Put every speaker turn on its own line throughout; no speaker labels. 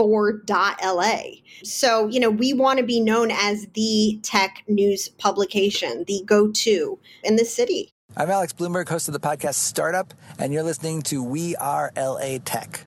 for .la. So, you know, we want to be known as the tech news publication, the go-to in the city.
I'm Alex Blumberg, host of the podcast Startup, and you're listening to We Are LA Tech.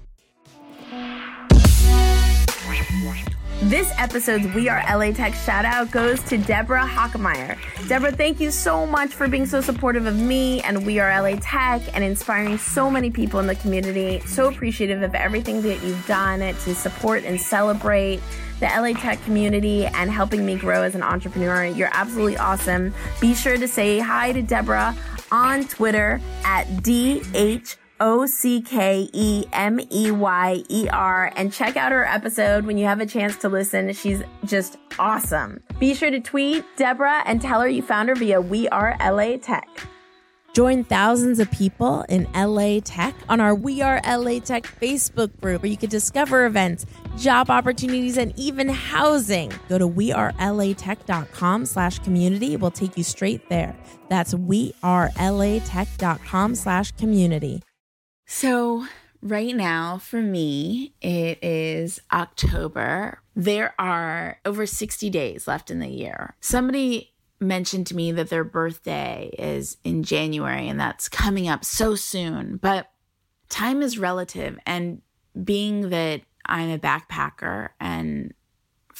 This episode's We Are LA Tech shout out goes to Deborah Hockemeyer. Deborah, thank you so much for being so supportive of me and We Are LA Tech and inspiring so many people in the community. So appreciative of everything that you've done to support and celebrate the LA Tech community and helping me grow as an entrepreneur. You're absolutely awesome. Be sure to say hi to Deborah on Twitter at DH O C K E M E Y E R and check out her episode when you have a chance to listen. She's just awesome. Be sure to tweet Deborah and tell her you found her via We Are LA Tech. Join thousands of people in LA Tech on our We Are LA Tech Facebook group where you can discover events, job opportunities, and even housing. Go to wearelatech.com slash community. It will take you straight there. That's wearelatech.com slash community. So, right now for me, it is October. There are over 60 days left in the year. Somebody mentioned to me that their birthday is in January and that's coming up so soon, but time is relative. And being that I'm a backpacker and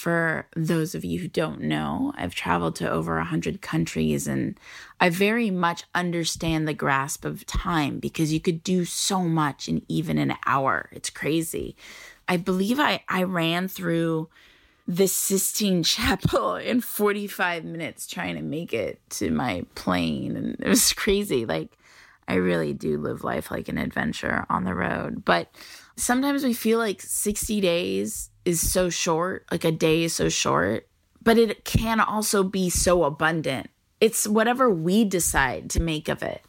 for those of you who don't know, I've traveled to over 100 countries and I very much understand the grasp of time because you could do so much in even an hour. It's crazy. I believe I, I ran through the Sistine Chapel in 45 minutes trying to make it to my plane. And it was crazy. Like, I really do live life like an adventure on the road. But sometimes we feel like 60 days is so short, like a day is so short, but it can also be so abundant. It's whatever we decide to make of it.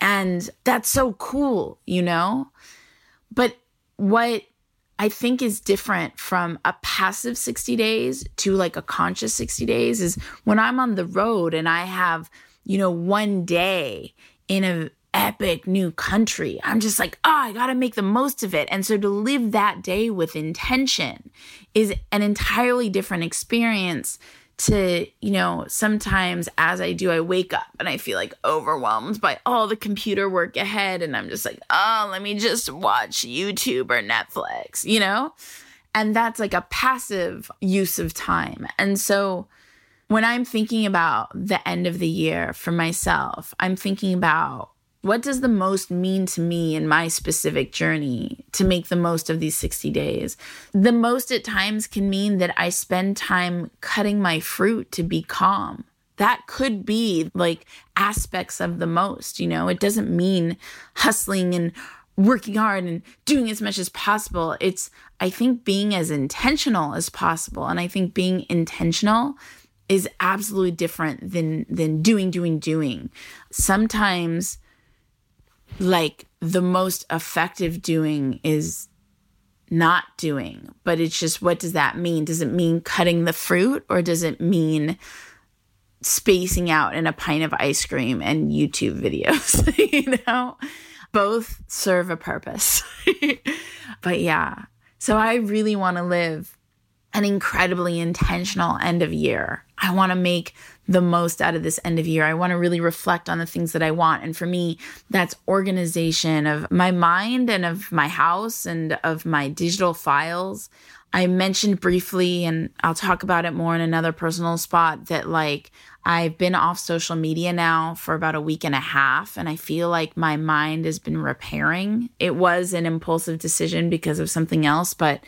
And that's so cool, you know? But what I think is different from a passive 60 days to like a conscious 60 days is when I'm on the road and I have, you know, one day in a epic new country. I'm just like, oh, I got to make the most of it. And so to live that day with intention is an entirely different experience to, you know, sometimes as I do, I wake up and I feel like overwhelmed by all the computer work ahead. And I'm just like, oh, let me just watch YouTube or Netflix, you know? And that's like a passive use of time. And so when I'm thinking about the end of the year for myself, I'm thinking about what does the most mean to me in my specific journey to make the most of these 60 days? The most at times can mean that I spend time cutting my fruit to be calm. That could be like aspects of the most, you know? It doesn't mean hustling and working hard and doing as much as possible. It's, I think, being as intentional as possible. And I think being intentional is absolutely different than than doing doing doing sometimes like the most effective doing is not doing, but it's just what does that mean? Does it mean cutting the fruit or does it mean spacing out in a pint of ice cream and YouTube videos? you know, both serve a purpose. but yeah, so I really want to live an incredibly intentional end of year. I want to make the most out of this end of year. I want to really reflect on the things that I want. And for me, that's organization of my mind and of my house and of my digital files. I mentioned briefly, and I'll talk about it more in another personal spot, that like I've been off social media now for about a week and a half, and I feel like my mind has been repairing. It was an impulsive decision because of something else, but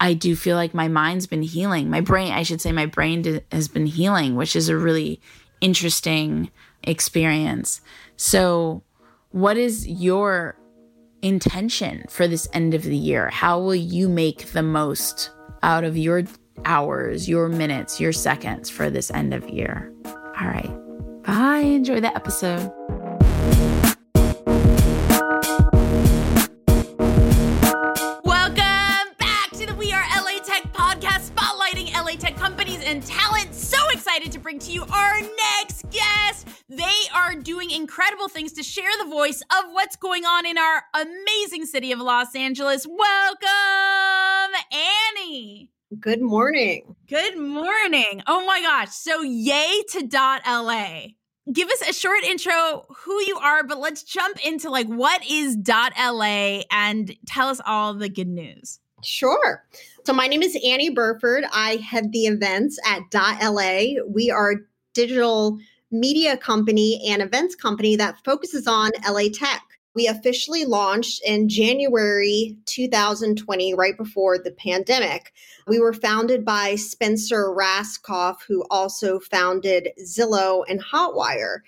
I do feel like my mind's been healing. My brain, I should say, my brain has been healing, which is a really interesting experience. So, what is your intention for this end of the year? How will you make the most out of your hours, your minutes, your seconds for this end of year? All right. Bye. Enjoy the episode. Doing incredible things to share the voice of what's going on in our amazing city of Los Angeles. Welcome, Annie.
Good morning.
Good morning. Oh my gosh. So, yay to dot LA. Give us a short intro who you are, but let's jump into like what is dot LA and tell us all the good news.
Sure. So my name is Annie Burford. I head the events at Dot .LA. We are digital media company and events company that focuses on LA tech. We officially launched in January 2020, right before the pandemic. We were founded by Spencer Rascoff, who also founded Zillow and Hotwire.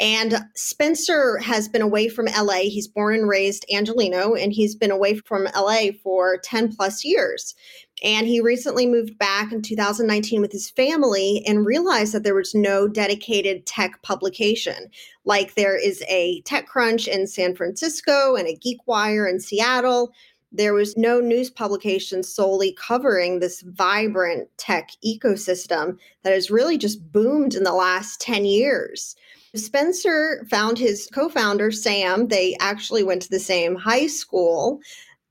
And Spencer has been away from LA. He's born and raised Angeleno, and he's been away from LA for 10 plus years. And he recently moved back in 2019 with his family and realized that there was no dedicated tech publication. Like there is a TechCrunch in San Francisco and a GeekWire in Seattle. There was no news publication solely covering this vibrant tech ecosystem that has really just boomed in the last 10 years. Spencer found his co founder, Sam. They actually went to the same high school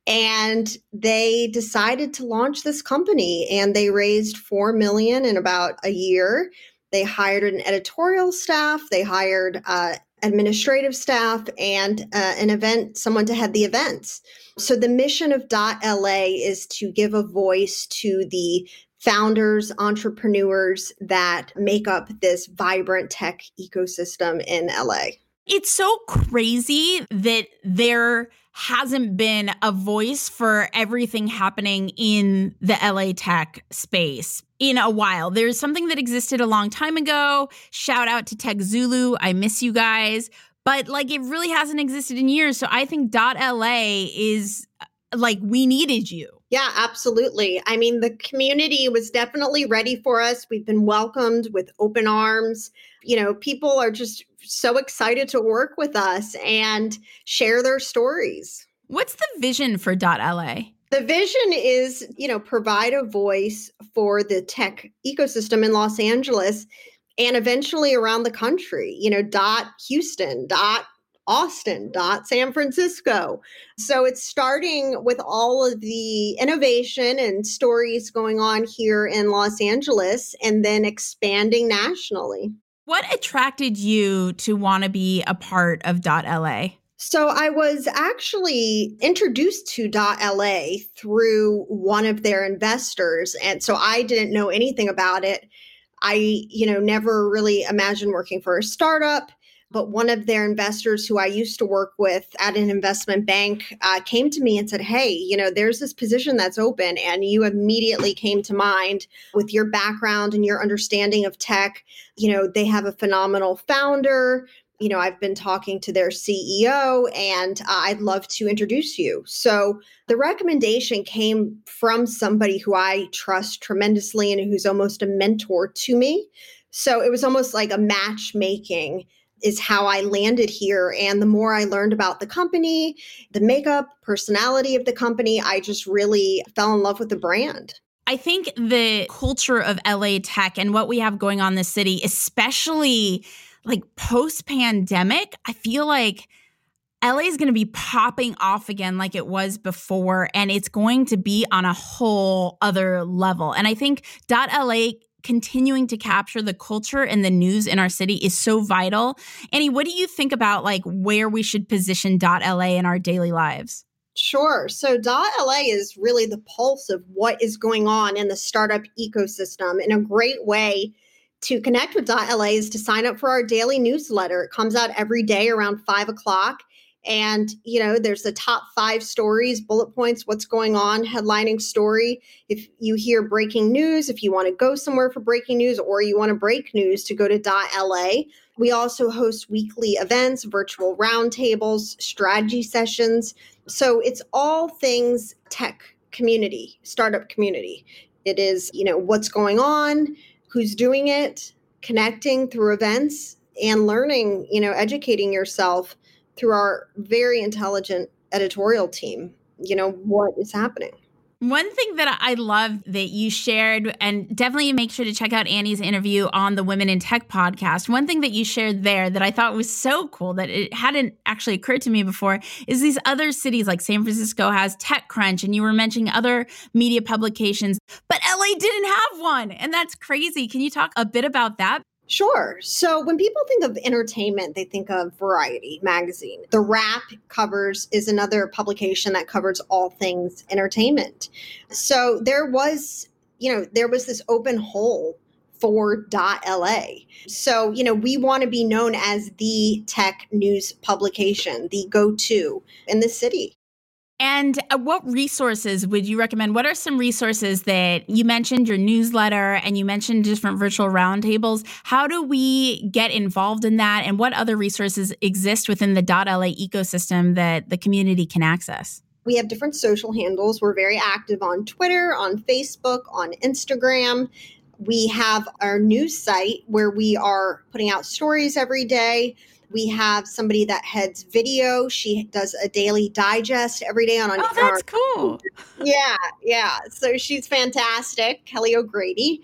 and they decided to launch this company and they raised 4 million in about a year. They hired an editorial staff, they hired uh, administrative staff and uh, an event someone to head the events. So the mission of .la is to give a voice to the founders, entrepreneurs that make up this vibrant tech ecosystem in LA.
It's so crazy that there hasn't been a voice for everything happening in the LA tech space in a while. There's something that existed a long time ago. Shout out to Tech Zulu. I miss you guys. But like it really hasn't existed in years. So I think .la is uh, like we needed you.
Yeah, absolutely. I mean, the community was definitely ready for us. We've been welcomed with open arms. You know, people are just so excited to work with us and share their stories.
What's the vision for .la?
The vision is, you know, provide a voice for the tech ecosystem in Los Angeles and eventually around the country. You know, dot Houston, dot Austin, dot San Francisco. So it's starting with all of the innovation and stories going on here in Los Angeles and then expanding nationally.
What attracted you to want to be a part of .la?
So I was actually introduced to .la through one of their investors and so I didn't know anything about it. I, you know, never really imagined working for a startup but one of their investors who I used to work with at an investment bank uh, came to me and said, Hey, you know, there's this position that's open. And you immediately came to mind with your background and your understanding of tech. You know, they have a phenomenal founder. You know, I've been talking to their CEO and uh, I'd love to introduce you. So the recommendation came from somebody who I trust tremendously and who's almost a mentor to me. So it was almost like a matchmaking is how I landed here. And the more I learned about the company, the makeup, personality of the company, I just really fell in love with the brand.
I think the culture of LA tech and what we have going on in the city, especially like post pandemic, I feel like LA is going to be popping off again like it was before, and it's going to be on a whole other level. And I think .LA continuing to capture the culture and the news in our city is so vital. Annie, what do you think about like where we should position dot .LA in our daily lives?
Sure. So dot .LA is really the pulse of what is going on in the startup ecosystem in a great way to connect with .LA is to sign up for our daily newsletter. It comes out every day around five o'clock. And, you know, there's the top five stories, bullet points, what's going on, headlining story. If you hear breaking news, if you want to go somewhere for breaking news or you want to break news to go to .la. We also host weekly events, virtual roundtables, strategy sessions. So it's all things tech community, startup community. It is, you know, what's going on, who's doing it, connecting through events and learning, you know, educating yourself through our very intelligent editorial team, you know, what is happening.
One thing that I love that you shared, and definitely make sure to check out Annie's interview on the Women in Tech podcast. One thing that you shared there that I thought was so cool that it hadn't actually occurred to me before is these other cities like San Francisco has TechCrunch, and you were mentioning other media publications, but LA didn't have one. And that's crazy. Can you talk a bit about that?
Sure. So when people think of entertainment, they think of Variety magazine. The Wrap covers is another publication that covers all things entertainment. So there was, you know, there was this open hole for dot .la. So, you know, we want to be known as the tech news publication, the go-to in the city.
And uh, what resources would you recommend? What are some resources that you mentioned your newsletter and you mentioned different virtual roundtables? How do we get involved in that? And what other resources exist within the .la ecosystem that the community can access?
We have different social handles. We're very active on Twitter, on Facebook, on Instagram. We have our news site where we are putting out stories every day. We have somebody that heads video. She does a daily digest every day on. On.
Oh, that's cool.
Yeah, yeah. So she's fantastic, Kelly O'Grady,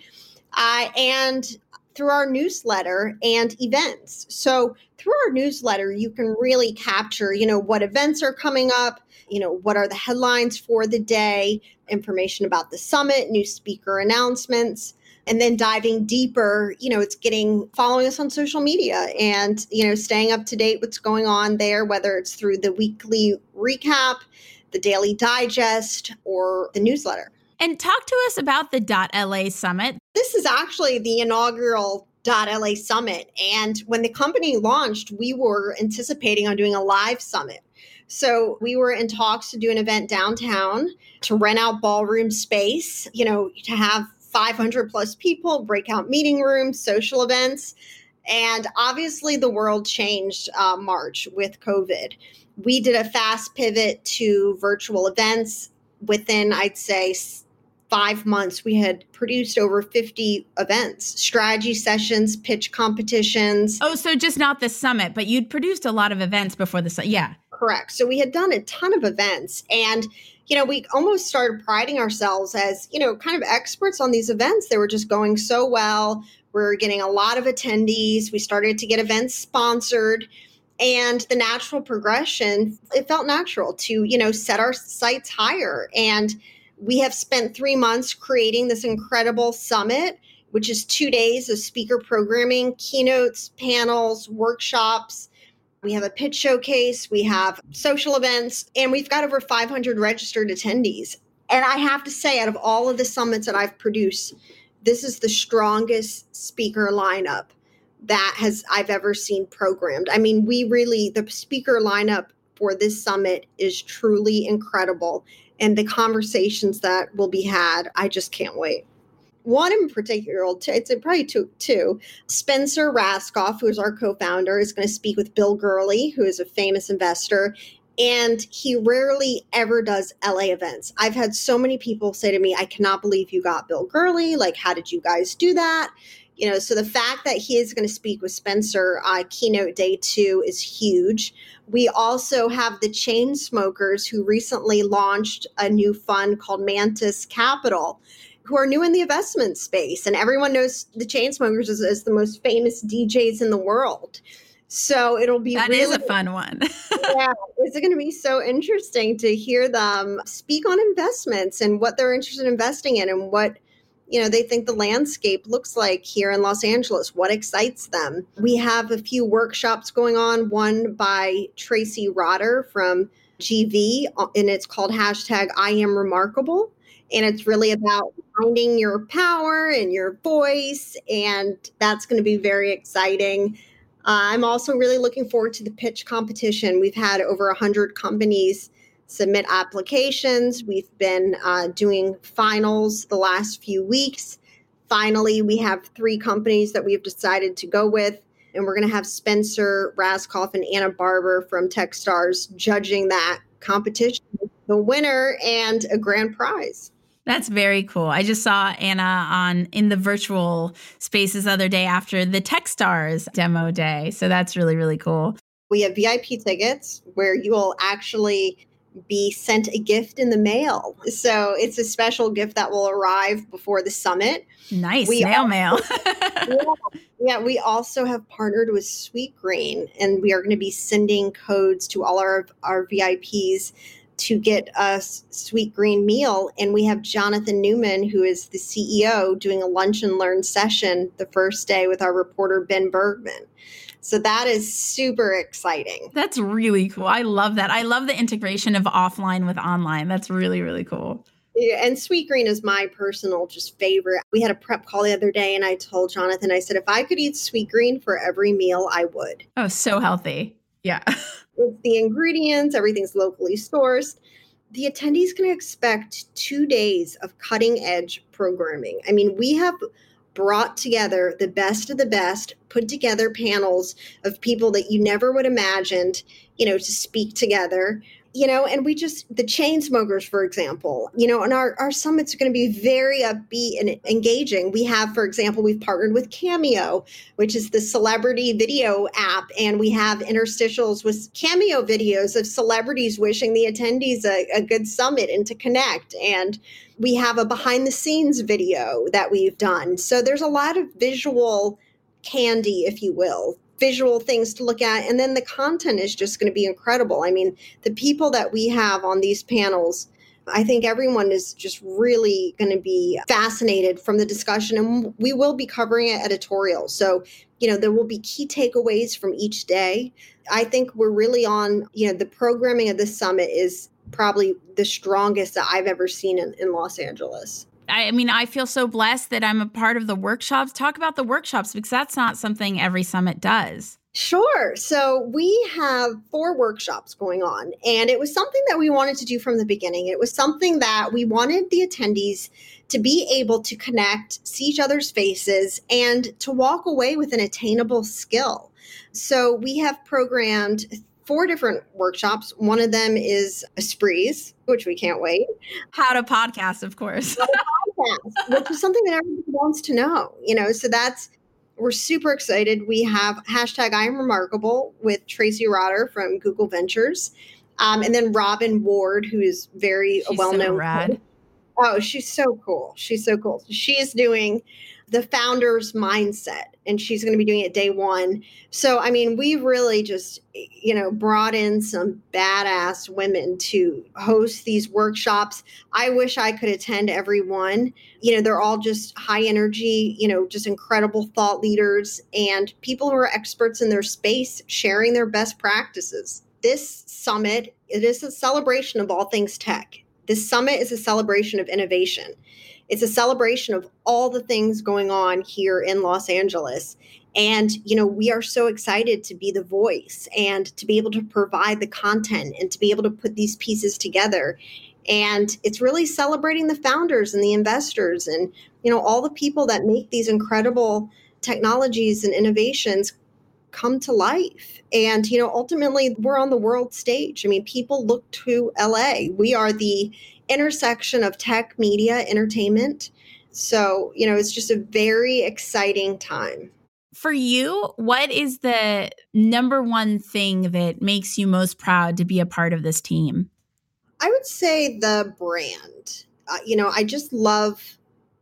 uh, and through our newsletter and events. So through our newsletter, you can really capture, you know, what events are coming up, you know, what are the headlines for the day, information about the summit, new speaker announcements and then diving deeper you know it's getting following us on social media and you know staying up to date what's going on there whether it's through the weekly recap the daily digest or the newsletter.
And talk to us about the la summit.
This is actually the inaugural la summit and when the company launched we were anticipating on doing a live summit. So we were in talks to do an event downtown to rent out ballroom space, you know, to have 500 plus people, breakout meeting rooms, social events. And obviously, the world changed uh, March with COVID. We did a fast pivot to virtual events. Within, I'd say, five months, we had produced over 50 events, strategy sessions, pitch competitions.
Oh, so just not the summit, but you'd produced a lot of events before the summit. Yeah.
Correct. So we had done a ton of events. And you know, we almost started priding ourselves as, you know, kind of experts on these events. They were just going so well. We're getting a lot of attendees. We started to get events sponsored. And the natural progression, it felt natural to, you know, set our sights higher. And we have spent three months creating this incredible summit, which is two days of speaker programming, keynotes, panels, workshops we have a pitch showcase, we have social events, and we've got over 500 registered attendees. And I have to say, out of all of the summits that I've produced, this is the strongest speaker lineup that has I've ever seen programmed. I mean, we really the speaker lineup for this summit is truly incredible and the conversations that will be had, I just can't wait one in particular, it's probably two, two. Spencer Rascoff, who is our co founder, is going to speak with Bill Gurley, who is a famous investor. And he rarely ever does LA events. I've had so many people say to me, I cannot believe you got Bill Gurley. Like, how did you guys do that? You know, so the fact that he is going to speak with Spencer uh, keynote day two is huge. We also have the Chainsmokers who recently launched a new fund called Mantis Capital who are new in the investment space. And everyone knows the Chainsmokers as, as the most famous DJs in the world. So it'll be
that
really,
is a fun one.
yeah, it's going to be so interesting to hear them speak on investments and what they're interested in investing in and what you know they think the landscape looks like here in Los Angeles what excites them we have a few workshops going on one by Tracy Rotter from GV uh, and it's called hashtag I am remarkable and it's really about finding your power and your voice and that's going to be very exciting uh, I'm also really looking forward to the pitch competition. We've had over 100 companies submit applications. We've been uh, doing finals the last few weeks. Finally, we have three companies that we've decided to go with, and we're going to have Spencer Rascoff and Anna Barber from Techstars judging that competition, the winner, and a grand prize.
That's very cool. I just saw Anna on in the virtual spaces the other day after the Techstars demo day. So that's really, really cool.
We have VIP tickets where you will actually be sent a gift in the mail. So it's a special gift that will arrive before the summit.
Nice. We snail mail.
yeah, yeah, we also have partnered with Sweetgreen and we are going to be sending codes to all our, our VIPs to get a Sweetgreen meal. And we have Jonathan Neman, who is the CEO, doing a lunch and learn session the first day with our reporter, Ben Bergman. So that is super exciting.
That's really cool. I love that. I love the integration of offline with online. That's really, really cool.
Yeah, and Sweetgreen is my personal just favorite. We had a prep call the other day, and I told Jonathan, I said, if I could eat Sweetgreen for every meal, I would.
Oh, so healthy. Yeah.
it's the ingredients, everything's locally sourced. The attendees can expect two days of cutting edge programming. I mean, we have brought together the best of the best, put together panels of people that you never would imagined, you know, to speak together you know, and we just the Chainsmokers, for example, you know, and our, our summits are going to be very upbeat and engaging. We have, for example, we've partnered with Cameo, which is the celebrity video app, and we have interstitials with Cameo videos of celebrities wishing the attendees a, a good summit and to connect. And we have a behind the scenes video that we've done. So there's a lot of visual candy, if you will, visual things to look at. And then the content is just going to be incredible. I mean, the people that we have on these panels, I think everyone is just really going to be fascinated from the discussion. And we will be covering it editorial. So, you know, there will be key takeaways from each day. I think we're really on, you know, the programming of this summit is probably the strongest that I've ever seen in, in Los Angeles.
I mean, I feel so blessed that I'm a part of the workshops. Talk about the workshops because that's not something every summit does.
Sure. So we have four workshops going on, and it was something that we wanted to do from the beginning. It was something that we wanted the attendees to be able to connect, see each other's faces, and to walk away with an attainable skill. So we have programmed four different workshops. One of them is Espree's, which we can't wait.
How to podcast, of course.
podcast, which is something that everybody wants to know. You know, so that's we're super excited. We have hashtag I am remarkable with Tracy Rotter from Google Ventures. Um, and then Robin Ward, who is very
she's
well known. So. Oh, she's so cool. She's so cool. She is doing the founder's mindset and she's going to be doing it day one. So i mean we really just you know brought in some badass women to host these workshops. I wish i could attend every one. You know they're all just high energy you know just incredible thought leaders and people who are experts in their space sharing their best practices. This summit it is a celebration of all things tech this summit is a celebration of innovation it's a celebration of all the things going on here in Los Angeles. And, you know, we are so excited to be the voice and to be able to provide the content and to be able to put these pieces together. And it's really celebrating the founders and the investors and, you know, all the people that make these incredible technologies and innovations come to life. And, you know, ultimately, we're on the world stage. I mean, people look to LA. We are the intersection of tech, media, entertainment. So, you know, it's just a very exciting time.
For you, what is the number one thing that makes you most proud to be a part of this team?
I would say the brand. Uh, you know, I just love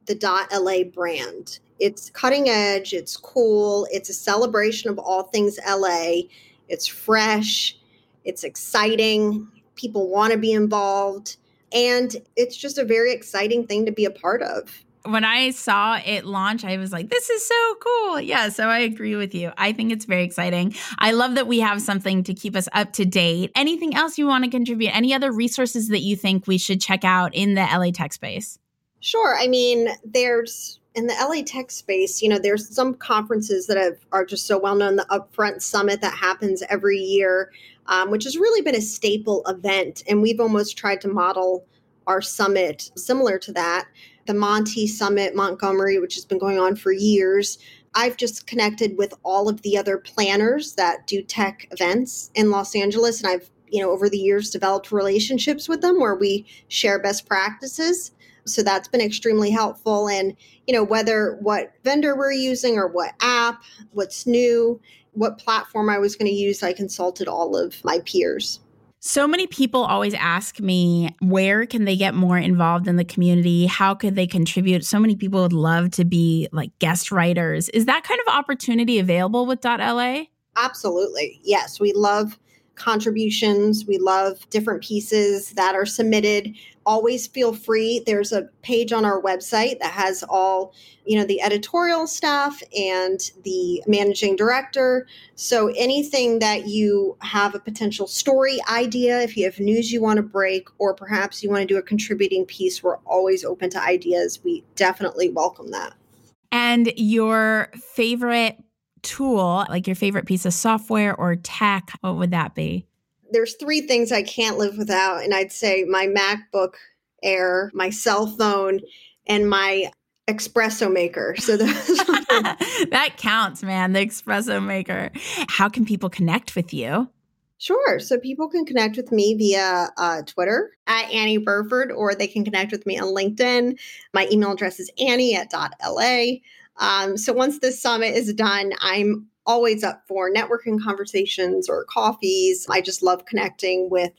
the .la brand. It's cutting edge, it's cool, it's a celebration of all things LA. It's fresh, it's exciting, people want to be involved, and it's just a very exciting thing to be a part of
when I saw it launch, I was like, this is so cool. Yeah, so I agree with you. I think it's very exciting. I love that we have something to keep us up to date. Anything else you want to contribute? Any other resources that you think we should check out in the LA tech space?
Sure. I mean, there's in the LA tech space, you know, there's some conferences that have, are just so well known. The Upfront Summit that happens every year, um, which has really been a staple event. And we've almost tried to model our summit similar to that. The Monty Summit Montgomery, which has been going on for years. I've just connected with all of the other planners that do tech events in Los Angeles. And I've, you know, over the years developed relationships with them where we share best practices. So that's been extremely helpful. And, you know, whether what vendor we're using or what app, what's new, what platform I was going to use, I consulted all of my peers.
So many people always ask me, where can they get more involved in the community? How could they contribute? So many people would love to be like guest writers. Is that kind of opportunity available with .la?
Absolutely. Yes, we love contributions. We love different pieces that are submitted. Always feel free. There's a page on our website that has all, you know, the editorial staff and the managing director. So anything that you have a potential story idea, if you have news you want to break, or perhaps you want to do a contributing piece, we're always open to ideas. We definitely welcome that.
And your favorite tool, like your favorite piece of software or tech, what would that be?
There's three things I can't live without, and I'd say my MacBook Air, my cell phone, and my espresso maker. So
that counts, man. The espresso maker. How can people connect with you?
Sure. So people can connect with me via uh, Twitter at Annie Burford, or they can connect with me on LinkedIn. My email address is Annie at .la. Um, so once this summit is done, I'm always up for networking conversations or coffees. I just love connecting with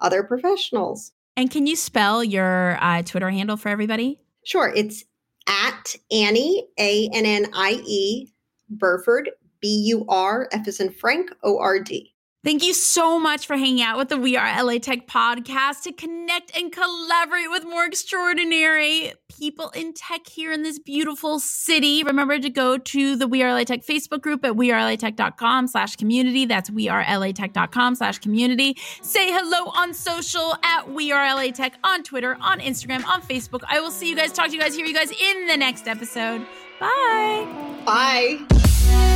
other professionals.
And can you spell your uh, Twitter handle for everybody?
Sure. It's at Annie, A N N I E, Burford, B U R, F as in Frank, O R D.
Thank you so much for hanging out with the We Are LA Tech podcast to connect and collaborate with more extraordinary people in tech here in this beautiful city. Remember to go to the We Are LA Tech Facebook group at wearelatech.com slash community. That's wearelatech.com slash community. Say hello on social at We Are LA Tech on Twitter, on Instagram, on Facebook. I will see you guys, talk to you guys, hear you guys in the next episode. Bye.
Bye.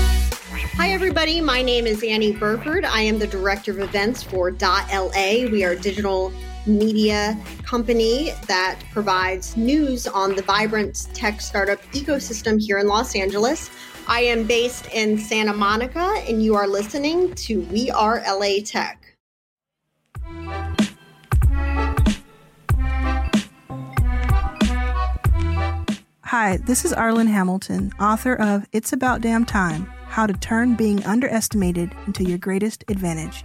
Hi, everybody. My name is Annie Burford. I am the director of events for .la. We are a digital media company that provides news on the vibrant tech startup ecosystem here in Los Angeles. I am based in Santa Monica, and you are listening to We Are LA Tech.
Hi, this is Arlan Hamilton, author of It's About Damn Time how to turn being underestimated into your greatest advantage.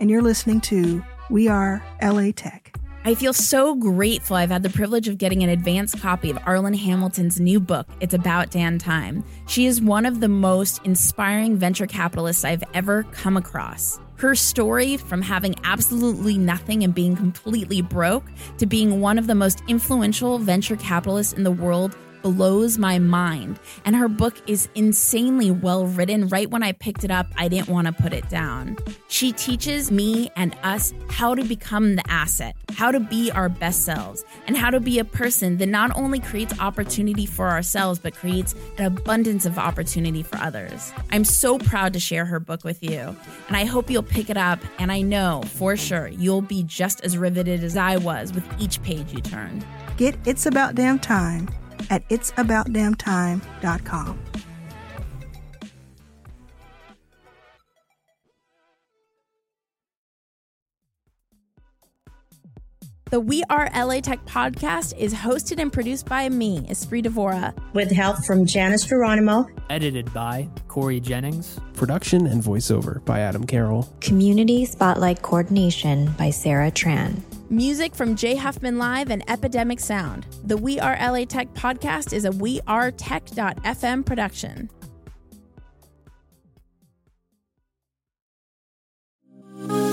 And you're listening to We Are LA Tech.
I feel so grateful I've had the privilege of getting an advance copy of Arlan Hamilton's new book, It's About Damn Time. She is one of the most inspiring venture capitalists I've ever come across. Her story from having absolutely nothing and being completely broke to being one of the most influential venture capitalists in the world blows my mind. And her book is insanely well written. Right when I picked it up, I didn't want to put it down. She teaches me and us how to become the asset, how to be our best selves, and how to be a person that not only creates opportunity for ourselves, but creates an abundance of opportunity for others. I'm so proud to share her book with you, and I hope you'll pick it up. And I know for sure you'll be just as riveted as I was with each page you turned.
Get It's About Damn Time at itsaboutdamntime.com.
The We Are LA Tech podcast is hosted and produced by me, Espree Devora,
with help from Janice Geronimo.
Edited by Corey Jennings.
Production and voiceover by Adam Carroll.
Community Spotlight Coordination by Sarah Tran.
Music from Jay Huffman Live and Epidemic Sound. The We Are LA Tech podcast is a We Are wearetech.fm production.